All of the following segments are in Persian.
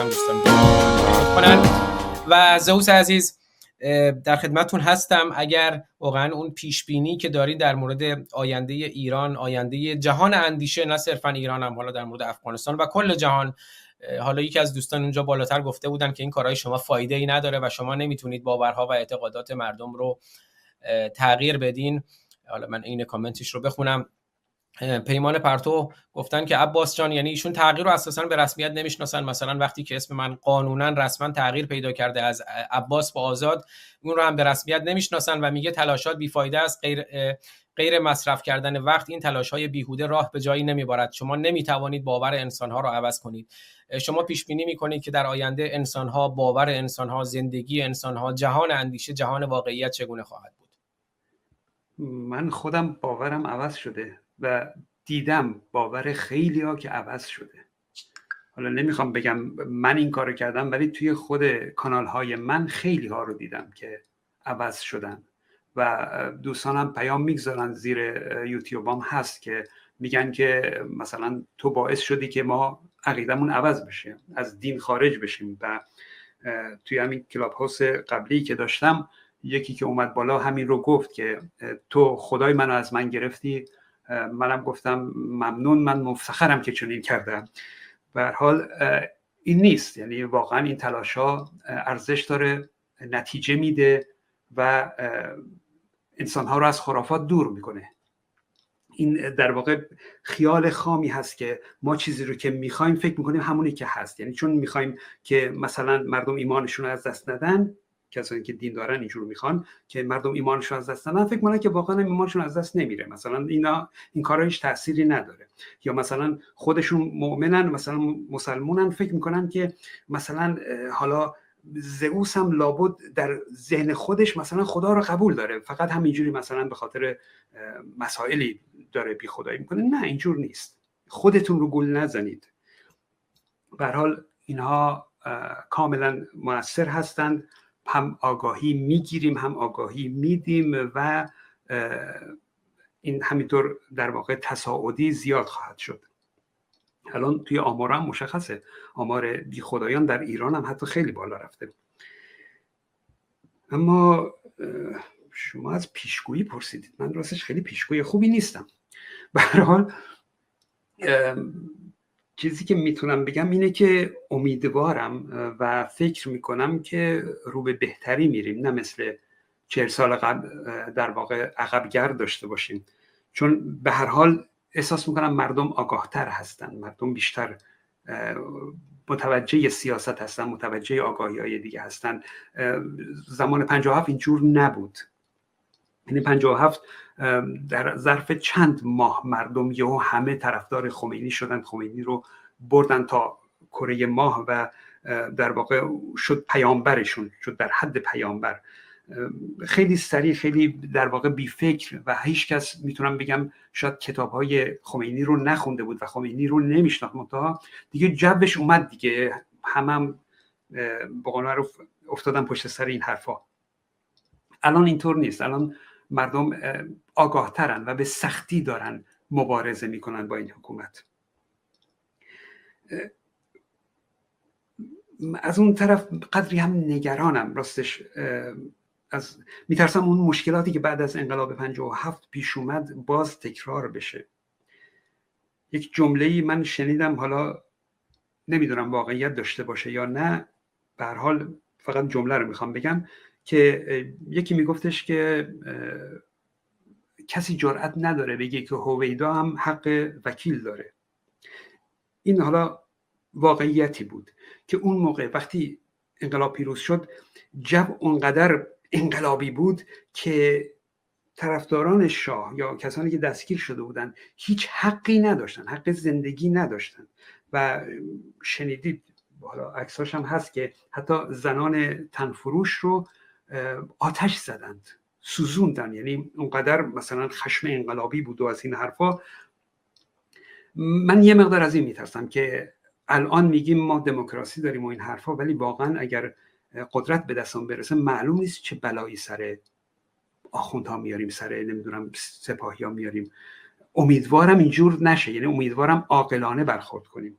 گفتم دوستان کنن و زوس عزیز در خدمتون هستم. اگر واقعا اون پیش بینی که دارید در مورد آینده ایران آینده جهان اندیشه نه صرفا ایران هم حالا در مورد افغانستان و کل جهان حالا یکی از دوستان اونجا بالاتر گفته بودن که این کارهای شما فایده ای نداره و شما نمی‌تونید باورها و اعتقادات مردم رو تغییر بدین. حالا من این کامنتش رو بخونم. پیمان پرتو گفتن که عباس جان یعنی ایشون تغییر رو اساسا به رسمیت نمی‌شناسن. مثلا وقتی که اسم من قانونا رسما تغییر پیدا کرده از عباس با آزاد اون رو هم به رسمیت نمی‌شناسن و میگه تلاشات بیفایده است. غیر غیر مصرف کردن وقت این تلاش های بیهوده راه به جایی نمی‌برد شما نمی‌توانید باور انسان ها رو عوض کنید. شما پیش بینی می‌کنید که در آینده انسان ها باور انسان ها زندگی انسان ها جهان اندیشه جهان واقعیت چگونه خواهد بود؟ من خودم باورم عوض شده. و دیدم باور خیلی ها که عوض شده. حالا نمی‌خوام بگم من این کارو کردم ولی توی خود کانال های من خیلی ها رو دیدم که عوض شدن. و دوستانم پیام می‌گذارن زیر یوتیوبام هست که میگن که مثلا تو باعث شدی که ما عقیدمون عوض بشه از دین خارج بشیم. و توی همین کلاب هاوس قبلی که داشتم یکی که اومد بالا همین رو گفت که تو خدای منو از من گرفتی منم گفتم ممنون من مفتخرم که چنین کردم. به حال این نیست. یعنی واقعا این تلاش ها ارزش داره نتیجه میده و انسان ها رو از خرافات دور می‌کنه. این در واقع خیال خامی هست که ما چیزی رو که می‌خوایم فکر می‌کنیم همونی که هست. یعنی چون می‌خوایم که مثلا مردم ایمانشون رو از دست ندن کسانی که دین دارن اینجور می‌خوان که مردم ایمانشون از دست ندن. فکر می‌کنن که واقعا ایمانشون از دست نمیره. مثلا اینا این کارا هیچ تأثیری نداره. یا مثلا خودشون مؤمنن مثلا مسلمونن. فکر می‌کنن که مثلا حالا زئوس هم لابد در ذهن خودش مثلا خدا رو قبول داره. فقط همینجوری مثلا به خاطر مسائلی داره بی خدایی می‌کنه. نه اینجور نیست. خودتون رو گل نزنید. به حال اینها کاملا موثر هستند. هم آگاهی می‌گیریم هم آگاهی میدیم و این همینطور در واقع تصاعدی زیاد خواهد شد. الان توی آمار هم مشخصه. آمار بی خدایان در ایران هم حتی خیلی بالا رفته. اما شما از پیشگویی پرسیدید. من راستش خیلی پیشگوی خوبی نیستم. به حال چیزی که می‌تونم بگم اینه که امیدوارم و فکر می‌کنم که رو به بهتری میریم نه مثل چهل سال قبل در واقع عقبگرد داشته باشیم. چون به هر حال احساس می‌کنم مردم آگاهتر هستن مردم بیشتر متوجه سیاست هستن متوجه آگاهی های دیگه هستن. زمان 57 اینجور نبود. یعنی 57 در ظرف چند ماه مردم یهو همه طرفدار خمینی شدن خمینی رو بردن تا کره ماه و در واقع شد پیامبرشون شد در حد پیامبر. خیلی سریع خیلی در واقع بی فکر و هیچ کس می‌تونم بگم شاید کتاب های خمینی رو نخونده بود و خمینی رو نمیشناخت منتها. دیگه جبش اومد دیگه. همم هم رو افتادن پشت سر این حرفا. الان اینطور نیست. الان مردم آگاهترن و به سختی دارن مبارزه می‌کنن با این حکومت. از اون طرف قدری هم نگرانم راستش از میترسم اون مشکلاتی که بعد از انقلاب 57 پیش اومد باز تکرار بشه. یک جمله من شنیدم حالا نمی‌دونم واقعیت داشته باشه یا نه به حال فقط جمله رو می‌خوام بگم. که یکی میگفتش که کسی جرأت نداره بگه که هویدا هم حق وکیل داره. این حالا واقعیتی بود که اون موقع وقتی انقلاب پیروز شد جب اونقدر انقلابی بود که طرفداران شاه یا کسانی که دستگیر شده بودند هیچ حقی نداشتن حق زندگی نداشتن. و شنیدید حالا عکساش هم هست که حتی زنان تنفروش رو آتش زدند سوزوندن یعنی اونقدر مثلا خشم انقلابی بود و از این حرفا. من یه مقدار از این میترسم که الان میگیم ما دموکراسی داریم و این حرفا ولی واقعا اگر قدرت به دستان برسه معلوم نیست چه بلایی سر آخوندها میاریم سر نمی‌دونم سپاهی ها میاریم. امیدوارم اینجور نشه یعنی امیدوارم عاقلانه برخورد کنیم.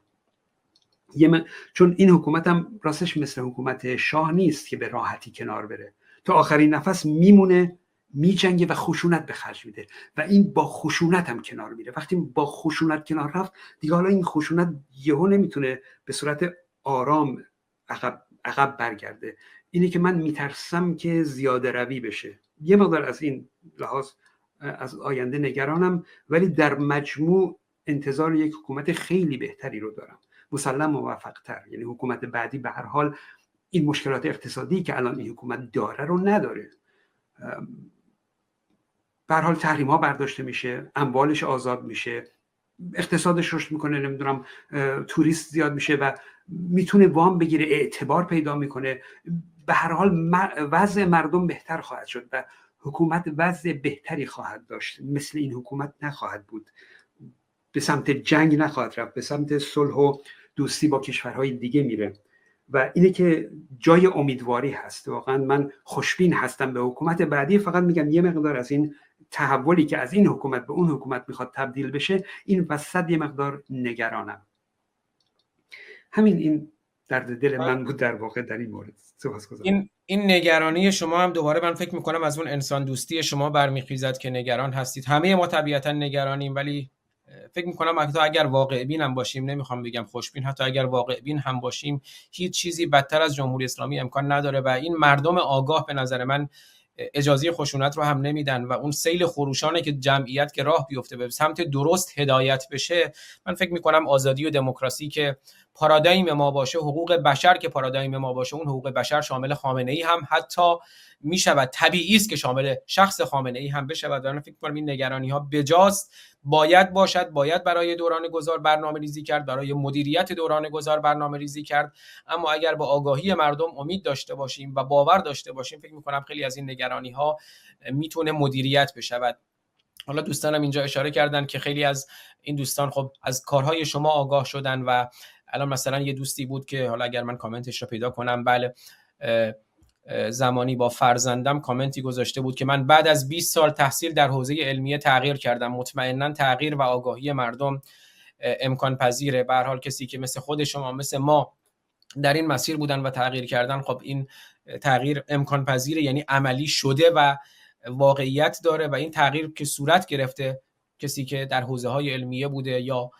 چون این حکومت هم راستش مثل حکومت شاه نیست که به راحتی کنار بره. تا آخرین نفس میمونه میجنگه و خشونت به خرج میده. و این با خشونت هم کنار میره. وقتی با خشونت کنار رفت دیگه حالا این خشونت یهو نمی‌تونه به صورت آرام عقب, عقب برگرده. اینه که من میترسم که زیاده روی بشه. یه مقدار از این لحاظ از آینده نگرانم ولی در مجموع انتظار یک حکومت خیلی بهتری رو دارم. مسلم موفقتر. یعنی حکومت بعدی به هر حال این مشکلات اقتصادی که الان این حکومت داره رو نداره به حال تحریم ها برداشته میشه اموالش آزاد میشه اقتصادش رشد می‌کنه نمی‌دونم توریست زیاد میشه و می‌تونه وام بگیره اعتبار پیدا می‌کنه به هر حال وضع مردم بهتر خواهد شد و حکومت وضع بهتری خواهد داشت مثل این حکومت نخواهد بود به سمت جنگ نخواهد رفت به سمت صلح و دوستی با کشورهای دیگه میره و اینه که جای امیدواری هست. واقعا من خوشبین هستم به حکومت بعدی. فقط میگم یه مقدار از این تحولی که از این حکومت به اون حکومت می‌خواد تبدیل بشه این وسط یه مقدار نگرانم. همین این درد دل من بود در واقع در این مورد. این این نگرانی شما هم دوباره من فکر می‌کنم از اون انسان دوستی شما برمیخیزد که نگران هستید. همه ما طبیعتا نگرانیم ولی فکر می‌کنم حتی اگر واقع بین هم باشیم نمی‌خوام بگم خوشبین حتی اگر واقع بین هم باشیم هیچ چیزی بدتر از جمهوری اسلامی امکان نداره و این مردم آگاه به نظر من اجازه خشونت رو هم نمیدن و اون سیل خروشانه که جمعیت که راه بیفته به سمت درست هدایت بشه من فکر می‌کنم آزادی و دموکراسی که پارادایم ما باشه حقوق بشر که پارادایم ما باشه اون حقوق بشر شامل خامنه ای هم حتی می شود طبیعی است که شامل شخص خامنه ای هم بشود. و فکر کنم این نگرانی ها بجاست. باید باشد باید برای دوران گذار برنامه ریزی کرد برای مدیریت دوران گذار برنامه ریزی کرد. اما اگر با آگاهی مردم امید داشته باشیم و باور داشته باشیم فکر می کنم خیلی از این نگرانی ها می‌تونه مدیریت بشود. حالا دوستانم اینجا اشاره کردن که خیلی از این دوستان خب از کارهای شما آگاه شدن و الان مثلا یه دوستی بود که حالا اگر من کامنتش رو پیدا کنم بله زمانی با فرزندم کامنتی گذاشته بود که من بعد از 20 سال تحصیل در حوزه علمیه تغییر کردم. مطمئنا تغییر و آگاهی مردم امکان پذیره. به حال کسی که مثل خود شما مثل ما در این مسیر بودن و تغییر کردن خب این تغییر امکان پذیره یعنی عملی شده و واقعیت داره و این تغییر که صورت گرفته کسی که در حوزه های علمیه بوده یا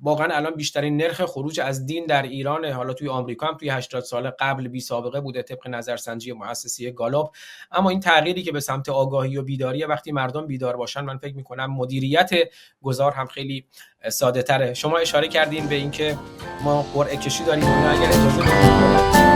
واقعا الان بیشترین نرخ خروج از دین در ایران حالا توی آمریکا هم توی 80 سال قبل بی سابقه بوده طبق نظرسنجی مؤسسه گالوب اما این تغییری که به سمت آگاهی و بیداری وقتی مردم بیدار باشن من فکر می‌کنم مدیریت گذار هم خیلی ساده تره شما اشاره کردین به اینکه ما قرعه کشی داریم. اگر اجازه